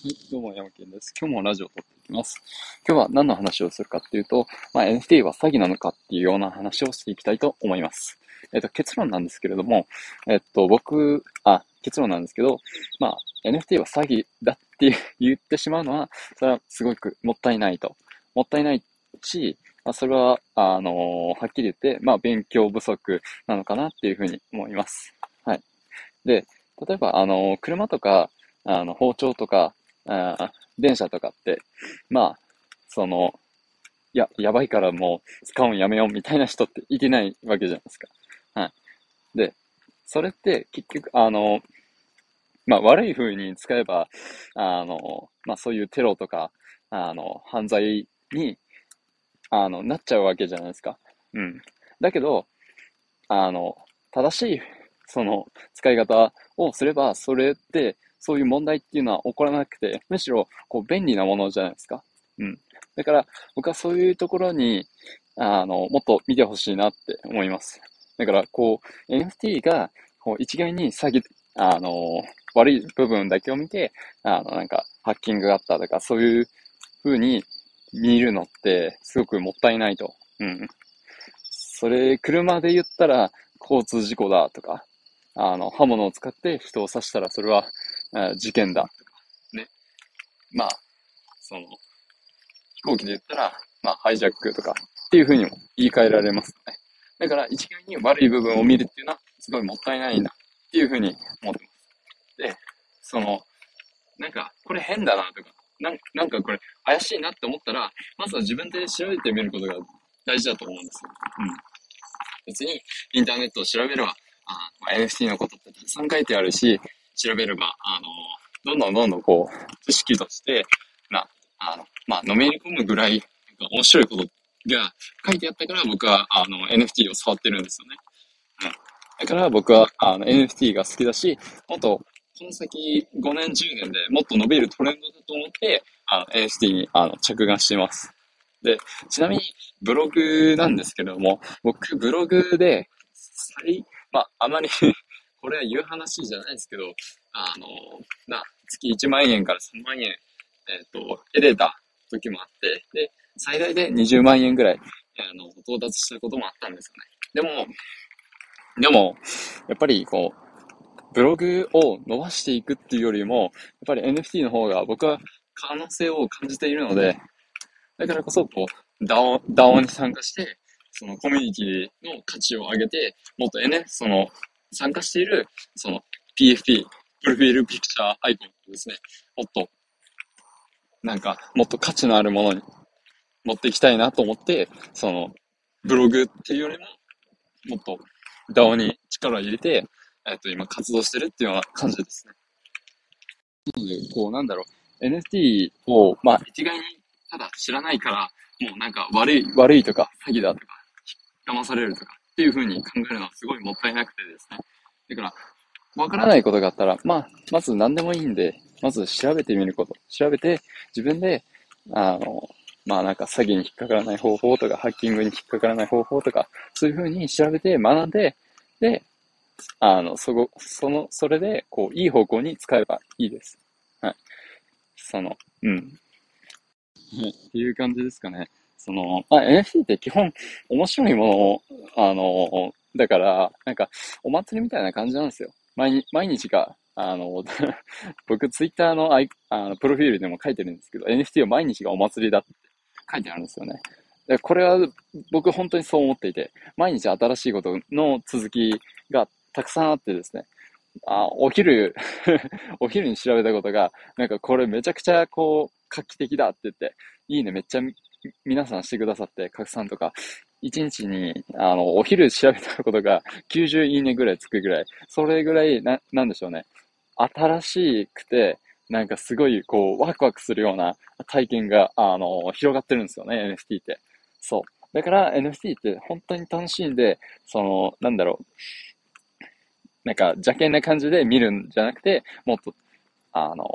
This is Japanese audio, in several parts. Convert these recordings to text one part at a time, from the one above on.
はい、どうも、山健です。今日もラジオを撮っていきます。今日は何の話をするかっていうと、まあ、NFT は詐欺なのかっていうような話をしていきたいと思います。えっと、結論なんですけれども、えっと、僕、あ、結論なんですけど、まあ、NFT は詐欺だって言ってしまうのは、それはすごくもったいないと。もったいないし、まあ、それは、あのー、はっきり言って、まあ、勉強不足なのかなっていうふうに思います。はい。で、例えば、あのー、車とか、あの、包丁とか、あ電車とかって、まあ、その、や、やばいからもう使うんやめようみたいな人っていけないわけじゃないですか。はい。で、それって結局、あの、まあ悪い風に使えば、あの、まあそういうテロとか、あの、犯罪に、あの、なっちゃうわけじゃないですか。うん。だけど、あの、正しい、その、使い方をすれば、それって、そういう問題っていうのは起こらなくて、むしろ、こう、便利なものじゃないですか。うん。だから、僕はそういうところに、あの、もっと見てほしいなって思います。だから、こう、NFT が、こう、一概に詐欺、あの、悪い部分だけを見て、あの、なんか、ハッキングがあったとか、そういう風に見るのって、すごくもったいないと。うん。それ、車で言ったら、交通事故だとか、あの、刃物を使って人を刺したら、それは、事件だとか、ね。まあ、その、飛行機で言ったら、まあ、ハイジャックとかっていうふうにも言い換えられますね。だから、一概に悪い部分を見るっていうのは、すごいもったいないなっていうふうに思ってます。で、その、なんか、これ変だなとか、なんなんかこれ怪しいなって思ったら、まずは自分で調べてみることが大事だと思うんですよ。うん。別に、インターネットを調べれば、あまあ、NFT のことってたくさん書いてあるし、調べれば、あの、どんどんどんどんこう、知識として、な、あの、まあ、のめり込むぐらい、面白いことが書いてあったから、僕は、あの、NFT を触ってるんですよね。うん。だから僕は、あの、NFT が好きだし、もっと、この先5年、10年でもっと伸びるトレンドだと思って、あの、NFT に、あの、着眼しています。で、ちなみに、ブログなんですけれども、僕、ブログで、最、まあ、あまり これは言う話じゃないですけど、あの、な、月1万円から3万円、えっ、ー、と、得れた時もあって、で、最大で20万円ぐらい、あの、到達したこともあったんですよね。でも、でも、やっぱりこう、ブログを伸ばしていくっていうよりも、やっぱり NFT の方が僕は可能性を感じているので、だからこそ、こう、DAO、DAO に参加して、そのコミュニティの価値を上げて、もっと N、その、参加している、その PFP、プロフィールピクチャーアイコンですね、もっと、なんか、もっと価値のあるものに持っていきたいなと思って、その、ブログっていうよりも、もっと DAO に力を入れて、えっと、今活動してるっていうような感じですね。なので、こう、なんだろう、NFT を、まあ、一概にただ知らないから、もうなんか悪い、悪いとか、詐欺だとか、騙されるとか、っていう風に考えるのはすごいもったいなくてですね。だから、わからないことがあったら、まあ、まず何でもいいんで、まず調べてみること。調べて、自分で、あの、まあなんか詐欺に引っかからない方法とか、ハッキングに引っかからない方法とか、そういう風に調べて学んで、で、あの、そこ、その、それで、こう、いい方向に使えばいいです。はい。その、うん。はい。っていう感じですかね。その、まあ、NFT って基本面白いもの、あの、だから、なんか、お祭りみたいな感じなんですよ。毎毎日が、あの、僕、ツイッターのアイあのプロフィールでも書いてるんですけど、NFT は毎日がお祭りだって書いてあるんですよね。でこれは僕本当にそう思っていて、毎日新しいことの続きがたくさんあってですね、あお昼 お昼に調べたことが、なんかこれめちゃくちゃこう、画期的だって言って、いいねめっちゃ皆さんしてくださって、拡散とか、1日に、あの、お昼調べたことが90いいねぐらいつくぐらい、それぐらい、な、なんでしょうね。新しくて、なんかすごい、こう、ワクワクするような体験が、あの、広がってるんですよね、NFT って。そう。だから NFT って本当に楽しいんで、その、なんだろう。なんか邪険な感じで見るんじゃなくて、もっと、あの、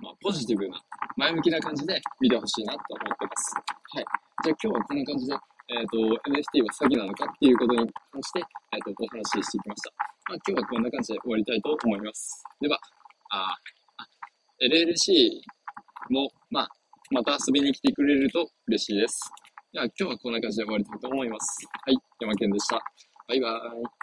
まあ、ポジティブな、前向きな感じで見てほしいなと思ってます。はい。じゃあ今日はこんな感じで、えっ、ー、と、NFT は詐欺なのかっていうことに関して、えっ、ー、と、お話ししてきました。まあ、今日はこんな感じで終わりたいと思います。では、あ、あ LLC も、まあ、また遊びに来てくれると嬉しいです。では今日はこんな感じで終わりたいと思います。はい、山健でした。バイバーイ。